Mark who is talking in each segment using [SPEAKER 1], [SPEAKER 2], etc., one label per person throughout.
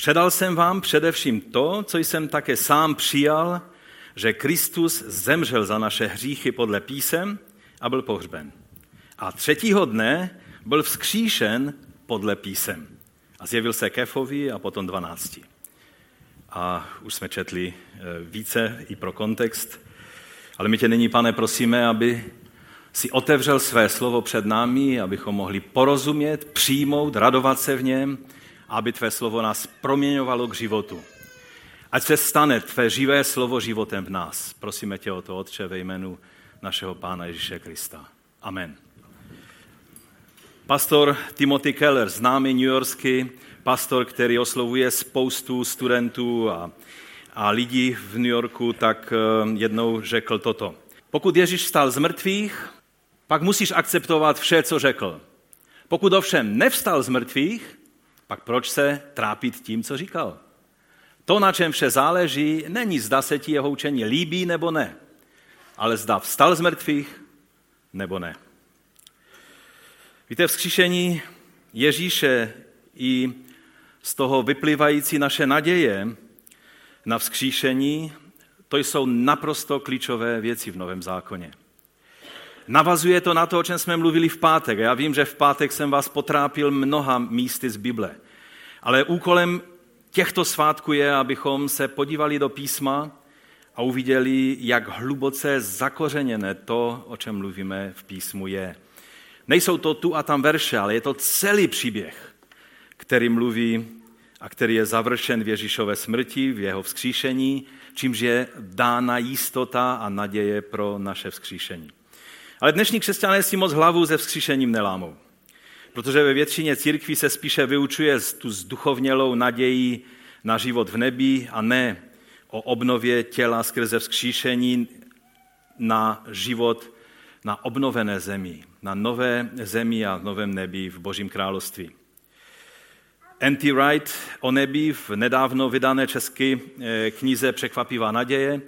[SPEAKER 1] Předal jsem vám především to, co jsem také sám přijal, že Kristus zemřel za naše hříchy podle písem a byl pohřben. A třetího dne byl vzkříšen podle písem. A zjevil se Kefovi a potom dvanácti. A už jsme četli eh, více i pro kontext. Ale my tě nyní, pane, prosíme, aby si otevřel své slovo před námi, abychom mohli porozumět, přijmout, radovat se v něm, aby tvé slovo nás proměňovalo k životu. Ať se stane tvé živé slovo životem v nás. Prosíme tě o to, Otče, ve jménu našeho Pána Ježíše Krista. Amen. Pastor Timothy Keller, známý newyorský pastor, který oslovuje spoustu studentů a, a lidí v New Yorku, tak eh, jednou řekl toto. Pokud Ježíš vstal z mrtvých, pak musíš akceptovat vše, co řekl. Pokud ovšem nevstal z mrtvých, pak proč se trápit tím, co říkal? To, na čem vše záleží, není zda se ti jeho učení líbí nebo ne, ale zda vstal z mrtvých nebo ne. Víte, vzkříšení Ježíše i z toho vyplývající naše naděje na vzkříšení, to jsou naprosto klíčové věci v Novém zákoně. Navazuje to na to, o čem jsme mluvili v pátek. Já vím, že v pátek jsem vás potrápil mnoha místy z Bible. Ale úkolem těchto svátků je, abychom se podívali do písma a uviděli, jak hluboce zakořeněné to, o čem mluvíme v písmu, je. Nejsou to tu a tam verše, ale je to celý příběh, který mluví a který je završen v Ježíšové smrti, v jeho vzkříšení, čímž je dána jistota a naděje pro naše vzkříšení. Ale dnešní křesťané si moc hlavu se vzkříšením nelámou. Protože ve většině církví se spíše vyučuje tu zduchovnělou naději na život v nebi a ne o obnově těla skrze vzkříšení na život na obnovené zemi, na nové zemi a novém nebi v Božím království. N.T. Wright o nebi v nedávno vydané české eh, knize Překvapivá naděje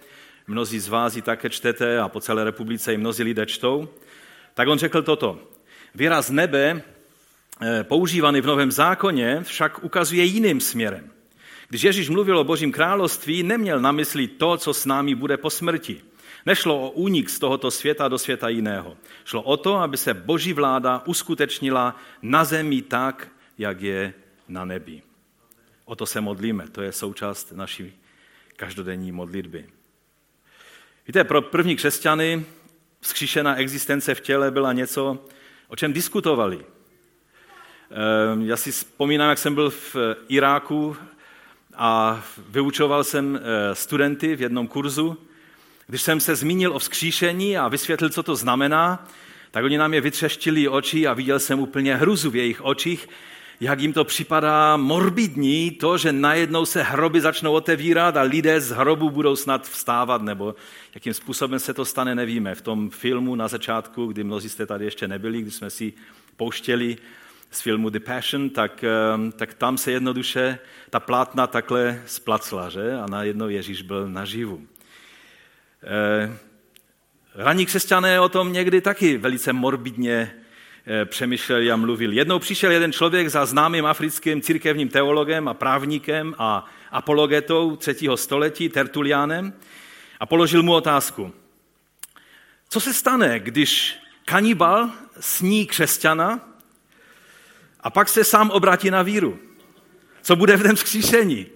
[SPEAKER 1] mnozí z vás ji také čtete a po celé republice i mnozí lidé čtou, tak on řekl toto. Výraz nebe, eh, používaný v Novém zákoně, však ukazuje jiným směrem. Když Ježíš mluvil o Božím království, neměl na mysli to, co s námi bude po smrti. Nešlo o únik z tohoto světa do světa jiného. Šlo o to, aby se Boží vláda uskutečnila na zemi tak, jak je na nebi. O to se modlíme, to je součást naší každodenní modlitby. Víte, pro první křesťany vzkříšená existence v těle byla něco, o čem diskutovali. Ehm, já si vzpomínám, jak jsem byl v Iráku a vyučoval jsem eh, studenty v jednom kurzu. Když jsem se zmínil o vzkříšení a vysvětlil, co to znamená, tak oni nám je vytřeštili oči a viděl jsem úplně hruzu v jejich očích, jak jim to připadá morbidní, to, že najednou se hroby začnou otevírat a lidé z hrobu budou snad vstávat, nebo jakým způsobem se to stane, nevíme. V tom filmu na začátku, kdy mnozí jste tady ještě nebyli, když jsme si pouštěli z filmu The Passion, tak, ehm, tak tam se jednoduše ta plátna takhle splacla, že? A najednou Ježíš byl naživu. Eh, Raní křesťané o tom někdy taky velice morbidně Eh, přemýšlel a mluvil. Jednou přišel jeden člověk za známým africkým církevním teologem a právníkem a apologetou třetího století, Tertulianem, a položil mu otázku. Co se stane, když kanibal sní křesťana a pak se sám obratí na víru? Co bude v tom vzkříšení?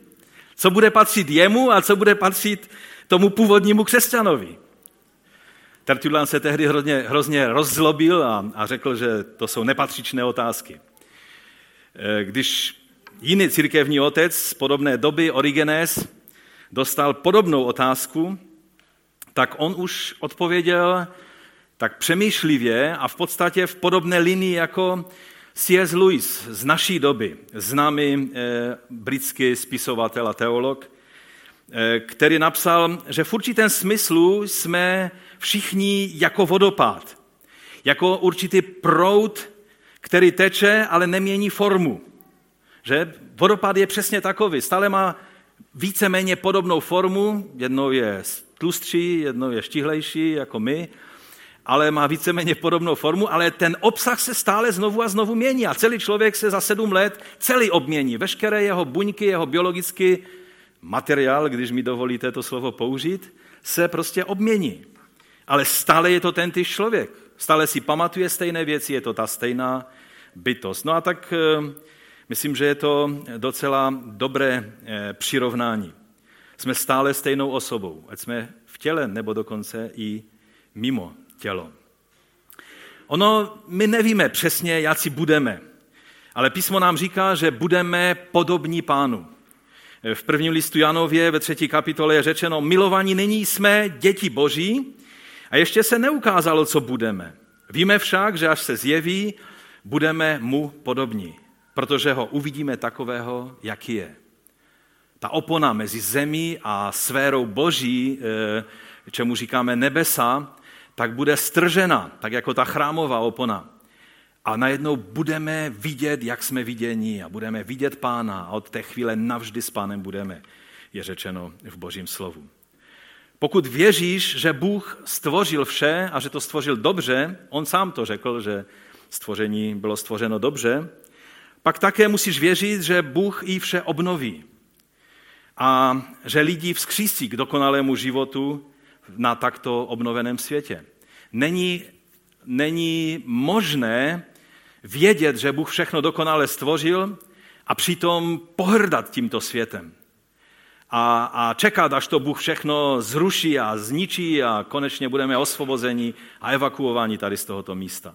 [SPEAKER 1] Co bude patřit jemu a co bude patřit tomu původnímu křesťanovi? Tertulian se tehdy hrozně, hrozně rozzlobil a, a řekl, že to jsou nepatřičné otázky. E, když jiný církevní otec z podobné doby, Origenes, dostal podobnou otázku, tak on už odpověděl tak přemýšlivě a v podstatě v podobné linii jako C.S. Lewis z naší doby, známý e, britský spisovatel a teolog, který napsal, že v určitém smyslu jsme všichni jako vodopád, jako určitý proud, který teče, ale nemění formu. Že vodopád je přesně takový, stále má víceméně podobnou formu, jednou je tlustší, jednou je štihlejší jako my, ale má víceméně podobnou formu, ale ten obsah se stále znovu a znovu mění a celý člověk se za sedm let celý obmění. Veškeré jeho buňky, jeho biologický materiál, když mi dovolíte to slovo použít, se prostě obmění. Ale stále je to ten tyž člověk. Stále si pamatuje stejné věci, je to ta stejná bytost. No a tak eh, myslím, že je to docela dobré eh, přirovnání. Jsme stále stejnou osobou, ať jsme v těle nebo dokonce i mimo tělo. Ono, my nevíme přesně, si budeme, ale písmo nám říká, že budeme podobní pánu. V prvním listu Janově ve třetí kapitole je řečeno, milovaní nyní jsme děti boží a ještě se neukázalo, co budeme. Víme však, že až se zjeví, budeme mu podobní, protože ho uvidíme takového, jaký je. Ta opona mezi zemí a sférou boží, eh, čemu říkáme nebesa, tak bude stržena, tak jako ta chrámová opona. A najednou budeme vidět, jak jsme viděni a budeme vidět pána a od té chvíle navždy s pánem budeme, je řečeno v božím slovu. Pokud věříš, že Bůh stvořil vše a že to stvořil dobře, on sám to řekl, že stvoření bylo stvořeno dobře, pak také musíš věřit, že Bůh i vše obnoví. A že lidi vzkřísí k dokonalému životu na takto obnoveném světě. Není, není možné vědět, že Bůh všechno dokonale stvořil a přitom pohrdat tímto světem. A, a čekat, až to Bůh všechno zruší a zničí a konečně budeme osvobozeni a evakuováni tady z tohoto místa.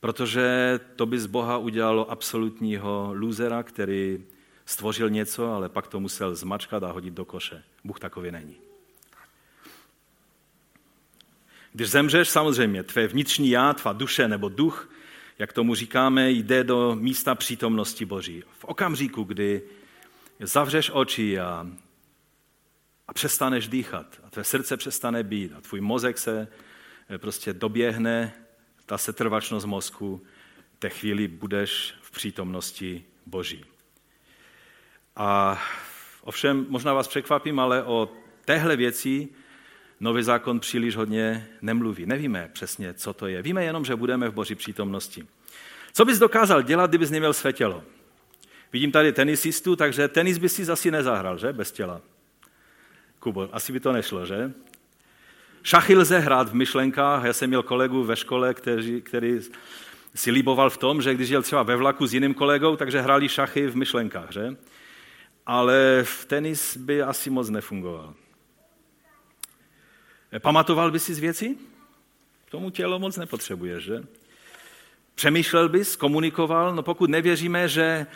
[SPEAKER 1] Protože to by z Boha udělalo absolutního lůzera, který stvořil něco, ale pak to musel zmačkat a hodit do koše. Bůh takový není. Když zemřeš, samozřejmě, tvé vnitřní já, tvá duše nebo duch, jak tomu říkáme, jde do místa přítomnosti Boží. V okamžiku, kdy zavřeš oči a, a přestaneš dýchat, a tvé srdce přestane být, a tvůj mozek se eh, prostě doběhne, ta setrvačnost mozku, té chvíli budeš v přítomnosti Boží. A ovšem, možná vás překvapím, ale o téhle věci Nový zákon příliš hodně nemluví. Nevíme přesně, co to je. Víme jenom, že budeme v boží přítomnosti. Co bys dokázal dělat, kdybys neměl své tělo? Vidím tady tenisistu, takže tenis by si zase nezahrál, že? Bez těla. Kubo, asi by to nešlo, že? Šachy lze hrát v myšlenkách. Já jsem měl kolegu ve škole, který, který si líboval v tom, že když jel třeba ve vlaku s jiným kolegou, takže hráli šachy v myšlenkách, že? Ale v tenis by asi moc nefungoval. Pamatoval by si z věci? K tomu tělo moc nepotřebuješ, že? Přemýšlel bys, komunikoval? No pokud nevěříme, že,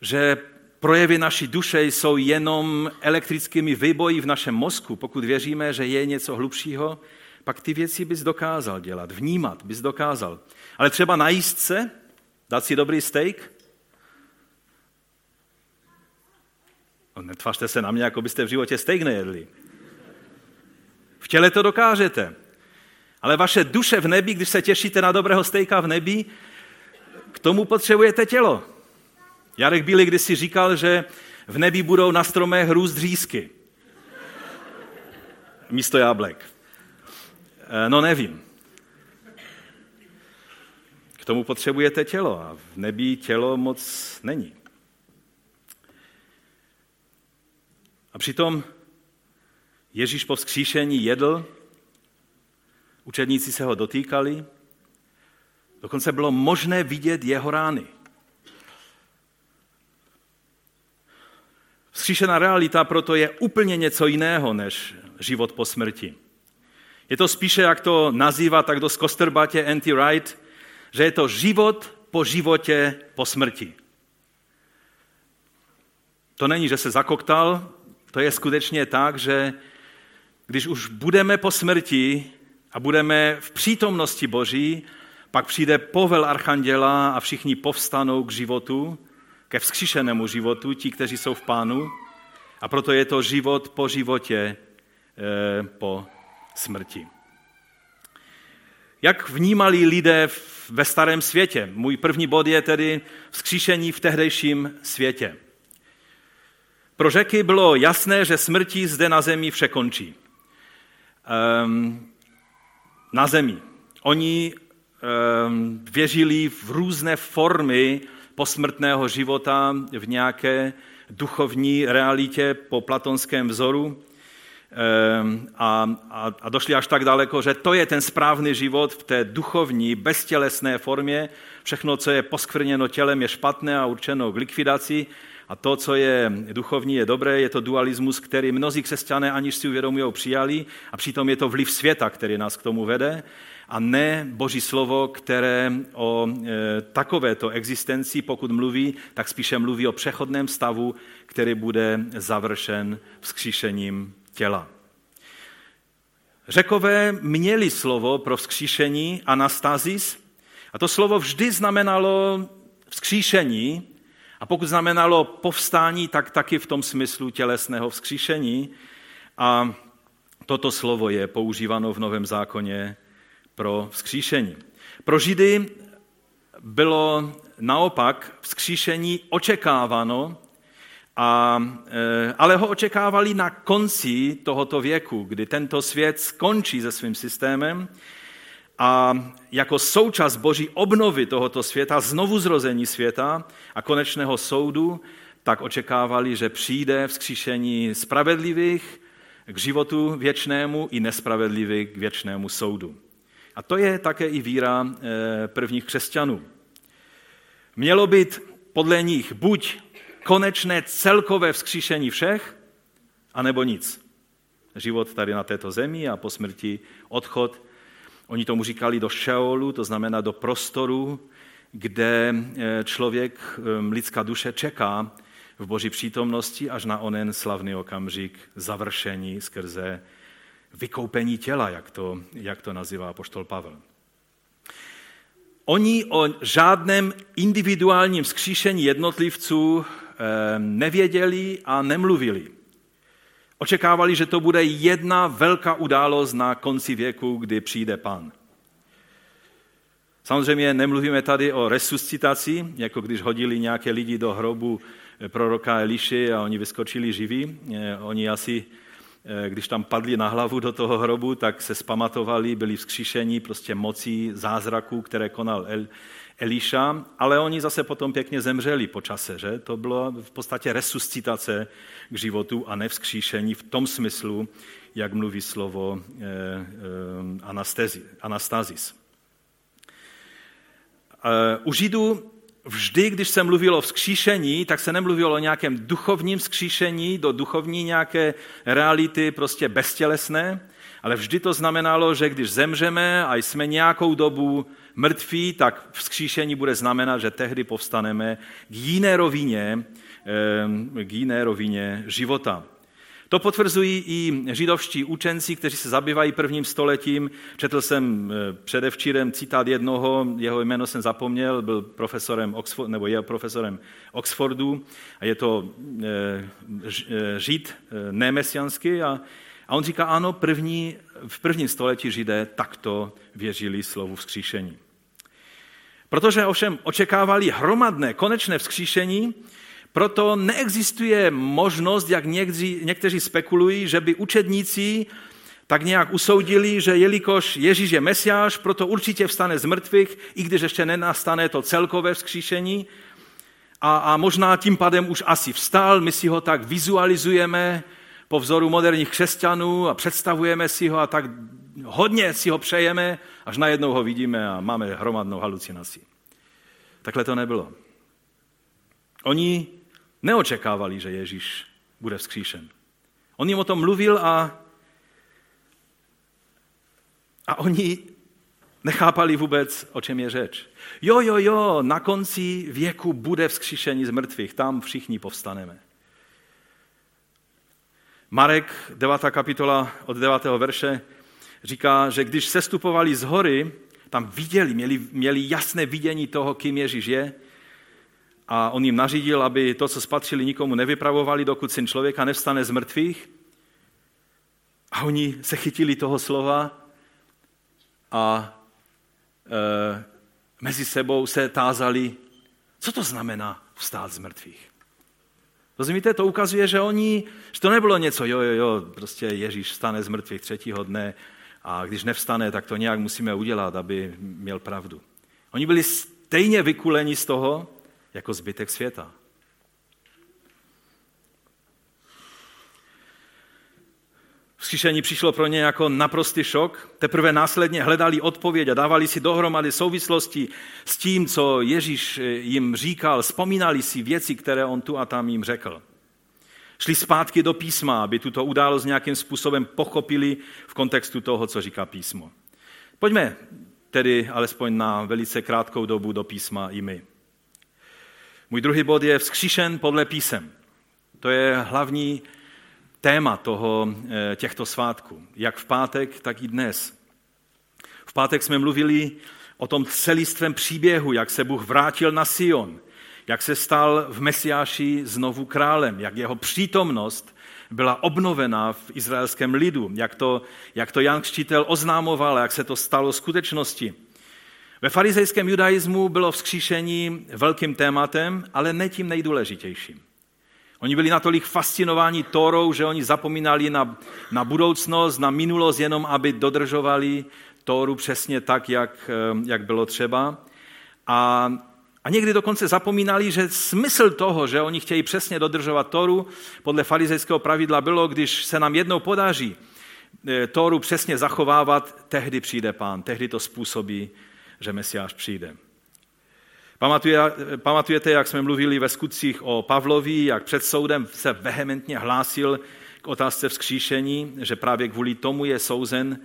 [SPEAKER 1] že projevy naší duše jsou jenom elektrickými výboji v našem mozku, pokud věříme, že je něco hlubšího, pak ty věci bys dokázal dělat, vnímat bys dokázal. Ale třeba najíst se, dát si dobrý steak? No, netvařte se na mě, jako byste v životě steak nejedli. V těle to dokážete. Ale vaše duše v nebi, když se těšíte na dobrého stejka v nebi, k tomu potřebujete tělo. Jarek Bílý kdysi říkal, že v nebi budou na stromech růst řízky. Místo jablek. E, no nevím. K tomu potřebujete tělo a v nebi tělo moc není. A přitom Ježíš po vzkříšení jedl, učedníci se ho dotýkali, dokonce bylo možné vidět jeho rány. Vzkříšená realita proto je úplně něco jiného než život po smrti. Je to spíše, jak to nazývá tak do skostrbatě Anti Wright, že je to život po životě po smrti. To není, že se zakoktal, to je skutečně tak, že když už budeme po smrti a budeme v přítomnosti Boží, pak přijde povel archanděla a všichni povstanou k životu, ke vzkříšenému životu, ti, kteří jsou v pánu. A proto je to život po životě, eh, po smrti. Jak vnímali lidé ve starém světě? Můj první bod je tedy vzkříšení v tehdejším světě. Pro řeky bylo jasné, že smrtí zde na zemi vše končí. Um, na zemi. Oni um, věřili v různé formy posmrtného života, v nějaké duchovní realitě po platonském vzoru. Ehm, a, a, a došli až tak daleko, že to je ten správný život v té duchovní, beztělesné formě. Všechno, co je poskvrněno tělem, je špatné a určeno k likvidaci. A to, co je duchovní, je dobré, je to dualismus, který mnozí křesťané, aniž si uvědomují, přijali. A přitom je to vliv světa, který nás k tomu vede. A ne Boží slovo, které o e, takovéto existenci, pokud mluví, tak spíše mluví o přechodném stavu, který bude završen vzkříšením těla. Řekové měli slovo pro vzkříšení anastazis a to slovo vždy znamenalo vzkříšení a pokud znamenalo povstání, tak taky v tom smyslu tělesného vzkříšení a toto slovo je používáno v Novém zákoně pro vzkříšení. Pro Židy bylo naopak vzkříšení očekáváno a, e, ale ho očekávali na konci tohoto věku, kdy tento svět skončí se svým systémem a jako součást boží obnovy tohoto světa, znovu zrození světa a konečného soudu, tak očekávali, že přijde vzkříšení spravedlivých k životu věčnému i nespravedlivých k věčnému soudu. A to je také i víra e, prvních křesťanů. Mělo být podle nich buď konečné celkové vzkříšení všech, anebo nic. Život tady na této zemi a po smrti odchod. Oni tomu říkali do šeolu, to znamená do prostoru, kde eh, člověk, eh, lidská duše čeká v boží přítomnosti až na onen slavný okamžik završení skrze vykoupení těla, jak to, jak to nazývá poštol Pavel. Oni o žádném individuálním vzkříšení jednotlivců Eh, nevěděli a nemluvili. Očekávali, že to bude jedna velká událost na konci věku, kdy přijde pán. Samozřejmě nemluvíme tady o resuscitaci, jako když hodili nějaké lidi do hrobu proroka Eliši a oni vyskočili živí. Eh, oni asi, eh, když tam padli na hlavu do toho hrobu, tak se spamatovali, byli vzkříšení prostě mocí zázraků, které konal Eliša, ale oni zase potom pěkně zemřeli po čase, že? To bylo v podstatě resuscitace k životu a nevzkříšení v tom smyslu, jak mluví slovo eh, eh, anastazis. Eh, u Židů vždy, když se mluvilo o vzkříšení, tak se nemluvilo o nějakém duchovním vzkříšení do duchovní nějaké reality, prostě beztělesné, ale vždy to znamenalo, že když zemřeme a jsme nějakou dobu mrtví, tak vzkříšení bude znamenat, že tehdy povstaneme k jiné rovině, k jiné rovině života. To potvrzují i židovští učenci, kteří se zabývají prvním stoletím. Četl jsem eh, předevčírem citát jednoho, jeho jméno jsem zapomněl, byl profesorem Oxford, nebo je profesorem Oxfordu a je to eh, eh, žid nemesianský a a on říká, ano, první, v prvním století židé takto věřili slovu vzkříšení. Protože ovšem očekávali hromadné konečné vzkříšení, proto neexistuje možnost, jak někteří, někteří spekulují, že by učedníci tak nějak usoudili, že jelikož Ježíš je mesiáš, proto určitě vstane z mrtvých, i když ještě nenastane to celkové vzkříšení. A, a možná tím pádem už asi vstal, my si ho tak vizualizujeme po vzoru moderních křesťanů a představujeme si ho a tak hodně si ho přejeme, až najednou ho vidíme a máme hromadnou halucinaci. Takhle to nebylo. Oni neočekávali, že Ježíš bude vzkříšen. On jim o tom mluvil a, a oni nechápali vůbec, o čem je řeč. Jo, jo, jo, na konci věku bude vzkříšení z mrtvých, tam všichni povstaneme. Marek, 9. kapitola od 9. verše, říká, že když sestupovali z hory, tam viděli, měli, měli jasné vidění toho, kým Ježíš je a on jim nařídil, aby to, co spatřili, nikomu nevypravovali, dokud syn člověka nevstane z mrtvých. A oni se chytili toho slova a e, mezi sebou se tázali, co to znamená vstát z mrtvých. Rozumíte, to ukazuje, že oni, že to nebylo něco, jo, jo, jo, prostě Ježíš stane z mrtvých třetího dne a když nevstane, tak to nějak musíme udělat, aby měl pravdu. Oni byli stejně vykuleni z toho, jako zbytek světa. Vzkříšení přišlo pro ně jako naprostý šok. Teprve následně hledali odpověď a dávali si dohromady souvislosti s tím, co Ježíš jim říkal. Vzpomínali si věci, které on tu a tam jim řekl. Šli zpátky do písma, aby tuto událost nějakým způsobem pochopili v kontextu toho, co říká písmo. Pojďme tedy alespoň na velice krátkou dobu do písma i my. Můj druhý bod je vzkříšen podle písem. To je hlavní téma toho, eh, těchto svátků, jak v pátek, tak i dnes. V pátek jsme mluvili o tom celistvém příběhu, jak se Bůh vrátil na Sion, jak se stal v Mesiáši znovu králem, jak jeho přítomnost byla obnovena v izraelském lidu, jak to, jak to Jan Křtitel oznámoval, jak se to stalo skutečnosti. Ve farizejském judaismu bylo vzkříšení velkým tématem, ale ne tím nejdůležitějším. Oni byli natolik fascinováni Tórou, že oni zapomínali na, na budoucnost, na minulost, jenom aby dodržovali Tóru přesně tak, jak, eh, jak bylo třeba. A, a někdy dokonce zapomínali, že smysl toho, že oni chtějí přesně dodržovat Tóru, podle farizejského pravidla bylo, když se nám jednou podaří eh, Tóru přesně zachovávat, tehdy přijde pán, tehdy to způsobí, že Mesiáš přijde. Pamatujete, jak jsme mluvili ve skutcích o Pavlovi, jak před soudem se vehementně hlásil k otázce vzkříšení, že právě kvůli tomu je souzen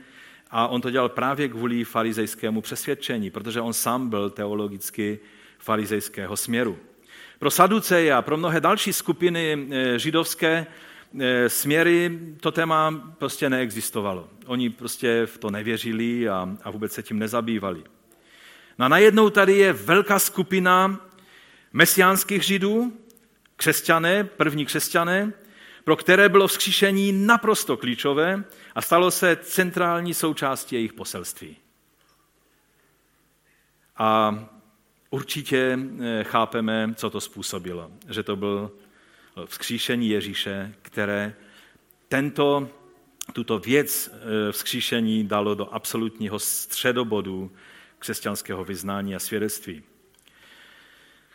[SPEAKER 1] a on to dělal právě kvůli farizejskému přesvědčení, protože on sám byl teologicky farizejského směru. Pro Saduceje a pro mnohé další skupiny eh, židovské eh, směry to téma prostě neexistovalo. Oni prostě v to nevěřili a, a vůbec se tím nezabývali. No a najednou tady je velká skupina mesiánských židů, křesťané, první křesťané, pro které bylo vzkříšení naprosto klíčové a stalo se centrální součástí jejich poselství. A určitě eh, chápeme, co to způsobilo. Že to byl vzkříšení Ježíše, které tento, tuto věc eh, vzkříšení dalo do absolutního středobodu křesťanského vyznání a svědectví.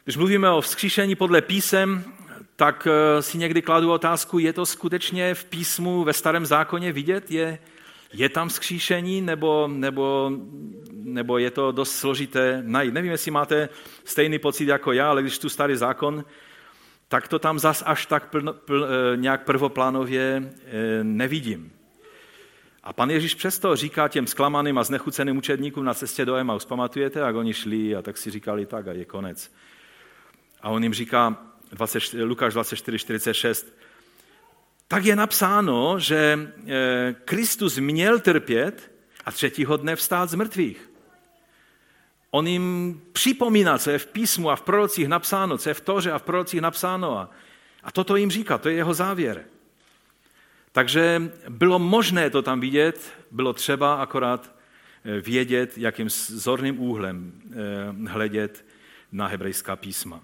[SPEAKER 1] Když mluvíme o vzkříšení podle písem, tak eh, si někdy kladu otázku, je to skutečně v písmu ve starém zákoně vidět? Je, je tam vzkříšení nebo, nebo, nebo je to dost složité najít? Nevím, jestli máte stejný pocit jako já, ale když tu starý zákon, tak to tam zas až tak pl, pl, eh, nějak prvoplánově eh, nevidím. A pan Ježíš přesto říká těm zklamaným a znechuceným učedníkům na cestě do Emaus, pamatujete, jak oni šli a tak si říkali tak a je konec. A on jim říká, 20, Lukáš 24, 46, tak je napsáno, že eh, Kristus měl trpět a třetího dne vstát z mrtvých. On jim připomíná, co je v písmu a v prorocích napsáno, co je v Toře a v prorocích napsáno. A, toto jim říká, to je jeho závěr. Takže bylo možné to tam vidět, bylo třeba akorát eh, vědět, jakým zorným úhlem eh, hledět na hebrejská písma.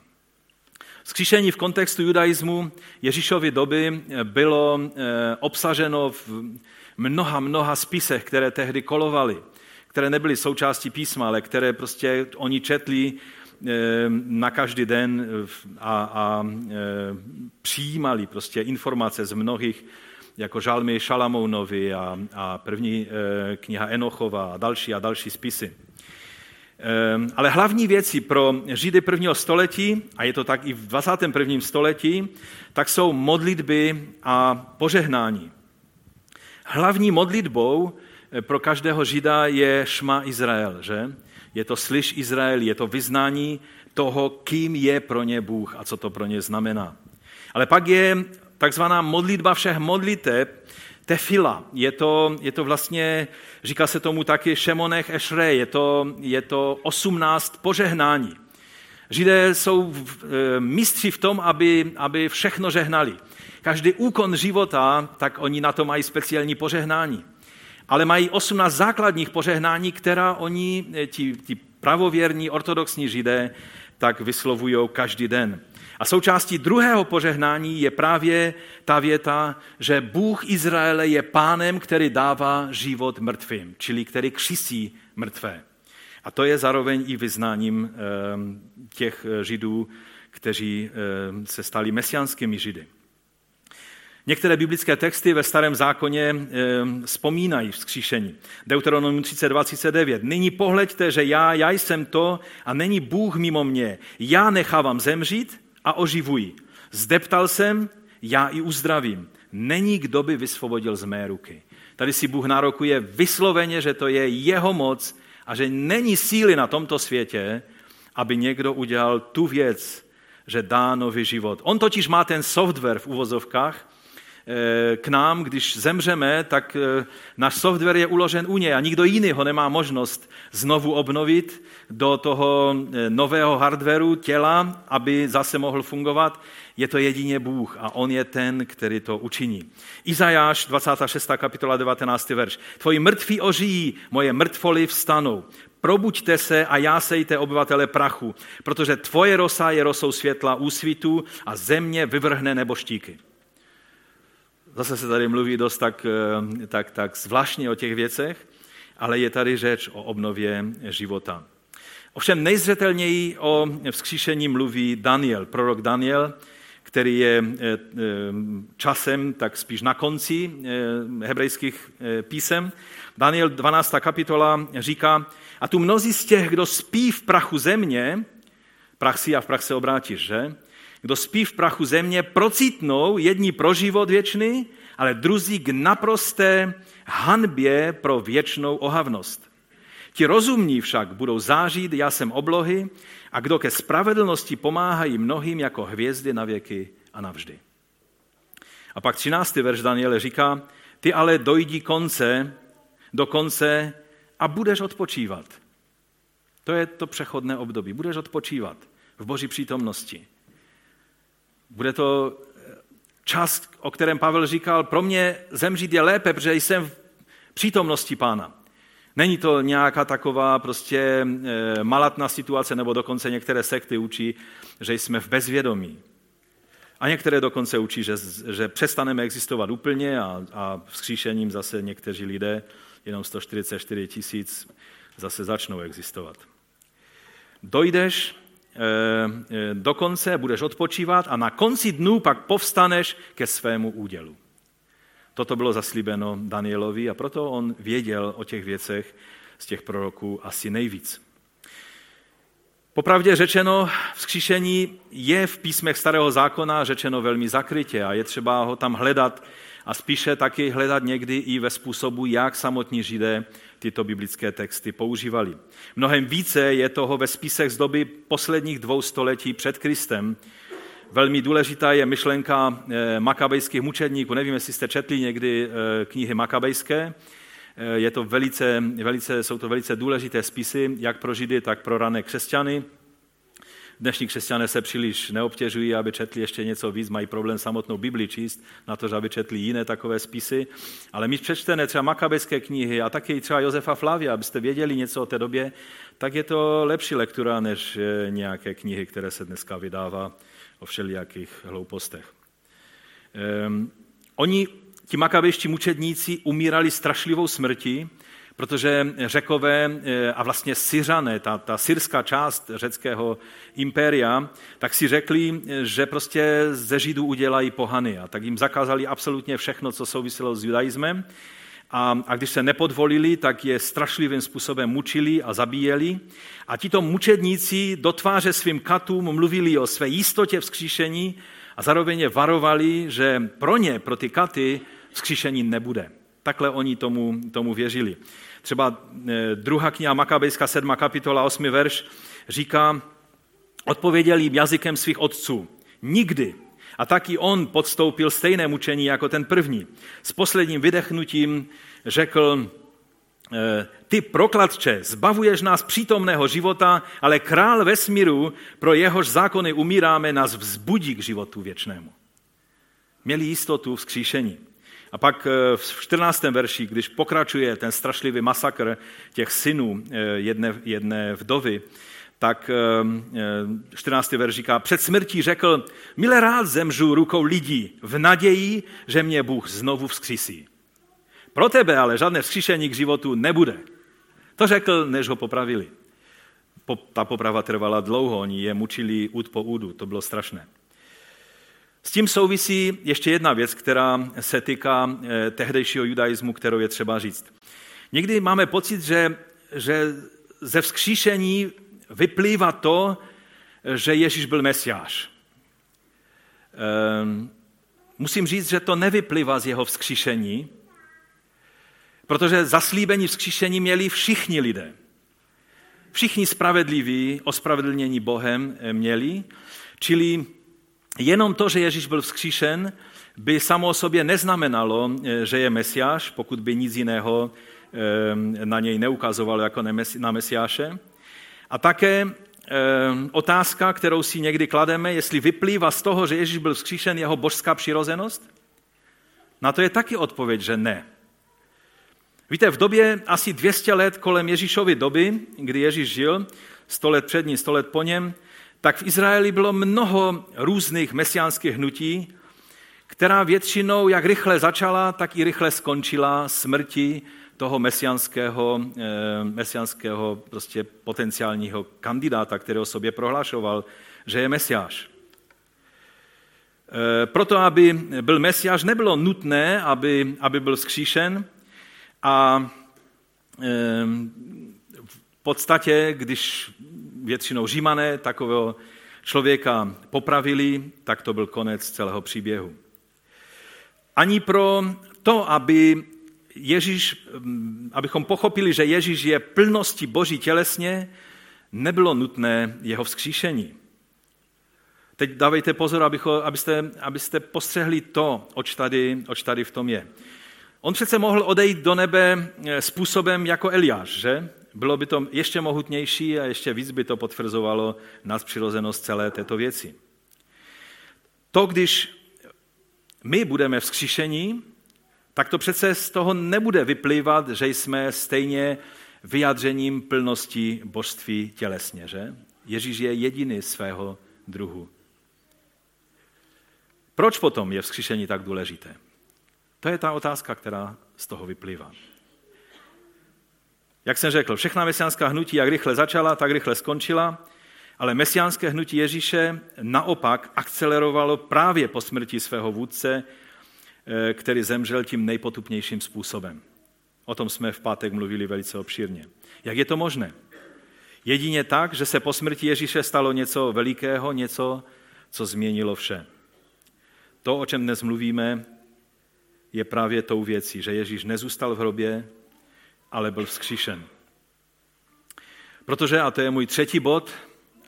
[SPEAKER 1] Skříšení v kontextu judaismu Ježíšovy doby eh, bylo obsaženo v mnoha, mnoha spisech, které tehdy kolovaly, které nebyly součástí písma, ale které prostě oni četli na každý den a, a přijímali prostě informace z mnohých jako žalmy Šalamounovi a, a první kniha Enochova a další a další spisy. E, ale hlavní věci pro Židy prvního století, a je to tak i v 21. století, tak jsou modlitby a požehnání. Hlavní modlitbou eh, pro každého Žida je Šma Izrael, že? Je to slyš Izrael, je to vyznání toho, kým je pro ně Bůh a co to pro ně znamená. Ale pak je takzvaná modlitba všech modliteb, tefila. Je to, je to vlastně, říká se tomu taky šemonech ešre, je to, je to 18 požehnání. Židé jsou e, mistři v tom, aby, aby všechno žehnali. Každý úkon života, tak oni na to mají speciální požehnání. Ale mají 18 základních požehnání, která oni, e, ti, ti pravověrní, ortodoxní židé, tak vyslovují každý den. A součástí druhého požehnání je právě ta věta, že Bůh Izraele je pánem, který dává život mrtvým, čili který křisí mrtvé. A to je zároveň i vyznáním ehm, těch eh, židů, kteří ehm, se stali mesianskými židy. Některé biblické texty ve starém zákoně e, vzpomínají vzkříšení. Deuteronomium 32, 39. Nyní pohleďte, že já, já jsem to a není Bůh mimo mě. Já nechávám zemřít a oživuji. Zdeptal jsem, já i uzdravím. Není kdo by vysvobodil z mé ruky. Tady si Bůh nárokuje vysloveně, že to je jeho moc a že není síly na tomto světě, aby někdo udělal tu věc, že dá nový život. On totiž má ten software v uvozovkách, k nám, když zemřeme, tak eh, náš software je uložen u něj a nikdo jiný ho nemá možnost znovu obnovit do toho eh, nového hardwareu těla, aby zase mohl fungovat. Je to jedině Bůh a On je ten, který to učiní. Izajáš, 26. kapitola, 19. verš. Tvoji mrtví ožijí, moje mrtvoly vstanou. Probuďte se a jásejte obyvatele prachu, protože tvoje rosa je rosou světla úsvitu a země vyvrhne neboštíky. Zase se tady mluví dost tak, eh, tak, tak zvláštně o těch věcech, ale je tady řeč o obnově života. Ovšem nejzřetelněji o vzkříšení mluví Daniel, prorok Daniel, který je eh, eh, časem tak spíš na konci hebrejských písem. Daniel 12. kapitola říká, a tu mnozí z těch, kdo spí v prachu země, prach si a v prach se obrátíš, že? Kdo spí v prachu země, procitnou jedni pro život věčný, ale druzí k naprosté hanbě pro věčnou ohavnost. Ti rozumní však budou zářit jsem oblohy a kdo ke spravedlnosti pomáhají mnohým jako hvězdy na věky a navždy. A pak 13. verš Daniele říká, ty ale dojdi konce, do konce a budeš odpočívat. To je to přechodné období. Budeš odpočívat v boží přítomnosti. Bude to čas, o kterém Pavel říkal, pro mě zemřít je lépe, protože jsem v přítomnosti pána. Není to nějaká taková prostě eh, malatná situace, nebo dokonce některé sekty učí, že jsme v bezvědomí. A některé dokonce učí, že, že přestaneme existovat úplně a, a vzkříšením zase někteří lidé, jenom 144 tisíc, zase začnou existovat. Dojdeš Eh, eh, do konce, budeš odpočívat a na konci dnů pak povstaneš ke svému údělu. Toto bylo zaslíbeno Danielovi a proto on věděl o těch věcech z těch proroků asi nejvíc. Popravdě řečeno, vzkříšení je v písmech starého zákona řečeno velmi zakrytě a je třeba ho tam hledat a spíše taky hledat někdy i ve způsobu, jak samotní židé tyto biblické texty používali. Mnohem více je toho ve spisech z doby posledních dvou století před Kristem. Velmi důležitá je myšlenka eh, makabejských mučedníků. Nevím, jestli jste četli někdy eh, knihy makabejské. Eh, je to velice, velice, jsou to velice důležité spisy, jak pro židy, tak pro rané křesťany. Dnešní křesťané se příliš neobtěžují, aby četli ještě něco víc, mají problém samotnou Bibli číst, na to, že aby četli jiné takové spisy. Ale my přečteme třeba makabejské knihy a taky třeba Josefa Flavia, abyste věděli něco o té době, tak je to lepší lektura než eh, nějaké knihy, které se dneska vydává o všelijakých hloupostech. Um, oni, ti makabejští mučedníci, umírali strašlivou smrtí, protože řekové eh, a vlastně Syřané, ta, ta syrská část řeckého impéria, tak si řekli, že prostě ze Židů udělají pohany a tak jim zakázali absolutně všechno, co souviselo s judaismem. A, a když se nepodvolili, tak je strašlivým způsobem mučili a zabíjeli. A tito mučedníci do tváře svým katům mluvili o své jistotě vzkříšení a zároveň je varovali, že pro ně, pro ty katy, vzkříšení nebude. Takhle oni tomu, tomu věřili. Třeba eh, druhá kniha Makabejská, sedma kapitola, osmi verš, říká, odpověděl jim jazykem svých otců. Nikdy. A taky on podstoupil stejné mučení jako ten první. S posledním vydechnutím řekl, eh, ty prokladče, zbavuješ nás přítomného života, ale král vesmíru, pro jehož zákony umíráme, nás vzbudí k životu věčnému. Měli jistotu vzkříšení. A pak eh, v 14. verši, když pokračuje ten strašlivý masakr těch synů eh, jedné, jedné vdovy, tak 14. verš říká, před smrtí řekl, milé rád zemřu rukou lidí v naději, že mě Bůh znovu vzkřísí. Pro tebe ale žádné vzkříšení k životu nebude. To řekl, než ho popravili. Ta poprava trvala dlouho, oni je mučili úd po údu, to bylo strašné. S tím souvisí ještě jedna věc, která se týká eh, tehdejšího judaismu, kterou je třeba říct. Někdy máme pocit, že, že ze vzkříšení vyplývá to, že Ježíš byl mesiáš. Ehm, musím říct, že to nevyplývá z jeho vzkříšení, protože zaslíbení vzkříšení měli všichni lidé. Všichni spravedliví, ospravedlnění Bohem eh, měli, čili jenom to, že Ježíš byl vzkříšen, by samo o sobě neznamenalo, eh, že je mesiáš, pokud by nic jiného eh, na něj neukazovalo jako na mesiáše. A také otázka, kterou si někdy klademe, jestli vyplývá z toho, že Ježíš byl vzkříšen jeho božská přirozenost? Na to je taky odpověď, že ne. Víte, v době asi 200 let kolem Ježíšovy doby, kdy Ježíš žil, 100 let před ní, 100 let po něm, tak v Izraeli bylo mnoho různých mesiánských hnutí, která většinou jak rychle začala, tak i rychle skončila smrti toho mesiánského, eh, mesiánského prostě potenciálního kandidáta, kterého sobě prohlašoval, že je mesiáš. Eh, proto, aby byl mesiáš, nebylo nutné, aby, aby byl skříšen, a v podstatě, když většinou římané takového člověka popravili, tak to byl konec celého příběhu. Ani pro to, aby Ježíš, abychom pochopili, že Ježíš je plnosti Boží tělesně, nebylo nutné jeho vzkříšení. Teď dávejte pozor, abyste, abyste postřehli to, oč tady, oč tady v tom je. On přece mohl odejít do nebe eh, způsobem jako Eliáš, že? Bylo by to ještě mohutnější a ještě víc by to potvrzovalo nadpřirozenost celé této věci. To, když my budeme vzkříšení, tak to přece z toho nebude vyplývat, že jsme stejně vyjádřením plnosti božství tělesně, že? Ježíš je jediný svého druhu. Proč potom je vzkříšení tak důležité? To je ta otázka, která z toho vyplývá. Jak jsem řekl, všechna mesiánská hnutí, jak rychle začala, tak rychle skončila, ale mesiánské hnutí Ježíše naopak akcelerovalo právě po smrti svého vůdce, eh, který zemřel tím nejpotupnějším způsobem. O tom jsme v pátek mluvili velice obšírně. Jak je to možné? Jedině tak, že se po smrti Ježíše stalo něco velikého, něco, co změnilo vše. To, o čem dnes mluvíme, je právě tou věcí, že Ježíš nezůstal v hrobě, ale byl vzkříšen. Protože, a to je můj třetí bod,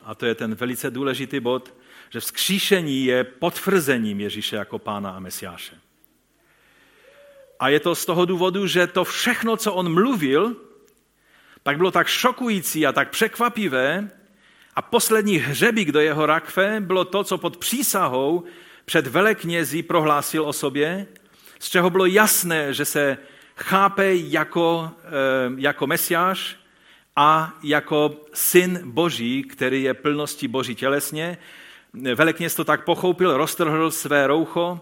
[SPEAKER 1] a to je ten velice důležitý bod, že vzkříšení je potvrzením Ježíše jako pána a mesiáše. A je to z toho důvodu, že to všechno, co on mluvil, tak bylo tak šokující a tak překvapivé a poslední hřebík do jeho rakve bylo to, co pod přísahou před veleknězí prohlásil o sobě z čeho bylo jasné, že se chápe jako, eh, jako mesiáš a jako syn Boží, který je plností Boží tělesně. Velekněz to tak pochopil, roztrhl své roucho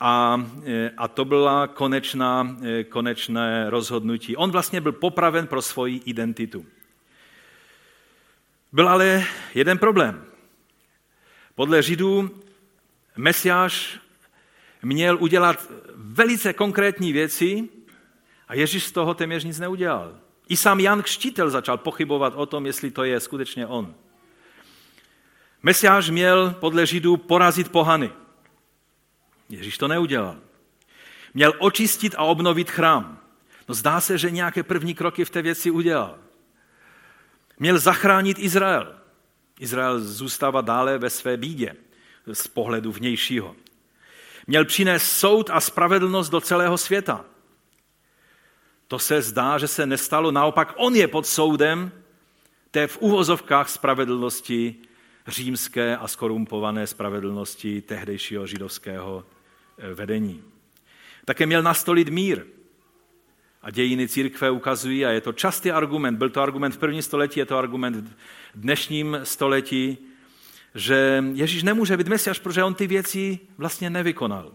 [SPEAKER 1] a, eh, a to byla konečná, eh, konečné rozhodnutí. On vlastně byl popraven pro svoji identitu. Byl ale jeden problém. Podle Židů Mesiáš měl udělat velice konkrétní věci a Ježíš z toho téměř nic neudělal. I sám Jan Křtitel začal pochybovat o tom, jestli to je skutečně on. Mesiáš měl podle Židů porazit pohany. Ježíš to neudělal. Měl očistit a obnovit chrám. No zdá se, že nějaké první kroky v té věci udělal. Měl zachránit Izrael. Izrael zůstává dále ve své bídě z pohledu vnějšího. Měl přinést soud a spravedlnost do celého světa. To se zdá, že se nestalo, naopak on je pod soudem té v úvozovkách spravedlnosti římské a skorumpované spravedlnosti tehdejšího židovského eh, vedení. Také měl nastolit mír. A dějiny církve ukazují, a je to častý argument, byl to argument v prvním století, je to argument v dnešním století, že Ježíš nemůže být mesiáš, protože on ty věci vlastně nevykonal.